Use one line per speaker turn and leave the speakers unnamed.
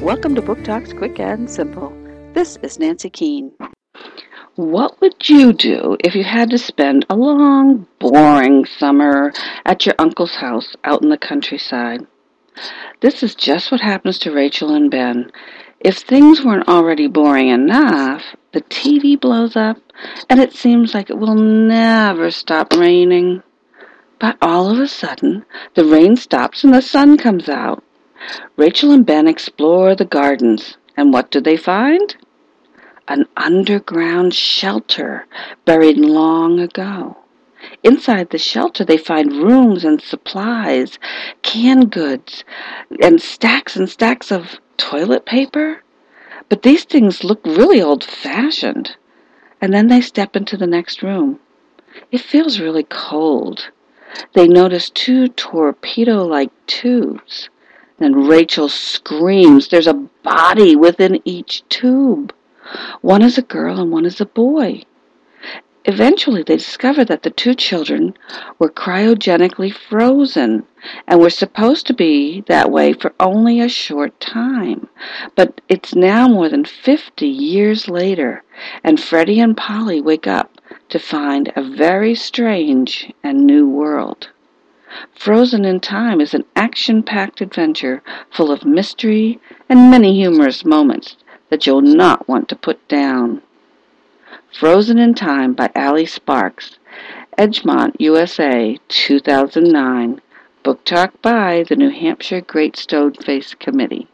Welcome to Book Talks Quick and Simple. This is Nancy Keane. What would you do if you had to spend a long, boring summer at your uncle's house out in the countryside? This is just what happens to Rachel and Ben. If things weren't already boring enough, the TV blows up and it seems like it will never stop raining. But all of a sudden, the rain stops and the sun comes out. Rachel and Ben explore the gardens, and what do they find? An underground shelter buried long ago. Inside the shelter, they find rooms and supplies, canned goods, and stacks and stacks of toilet paper. But these things look really old fashioned. And then they step into the next room. It feels really cold. They notice two torpedo like tubes. Then Rachel screams, There's a body within each tube. One is a girl and one is a boy. Eventually, they discover that the two children were cryogenically frozen and were supposed to be that way for only a short time. But it's now more than 50 years later, and Freddie and Polly wake up to find a very strange and new world. Frozen in Time is an action packed adventure full of mystery and many humorous moments that you'll not want to put down. Frozen in Time by Ali Sparkes, Egmont, USA, 2009. Book Talk by the New Hampshire Great Stone Face Committee.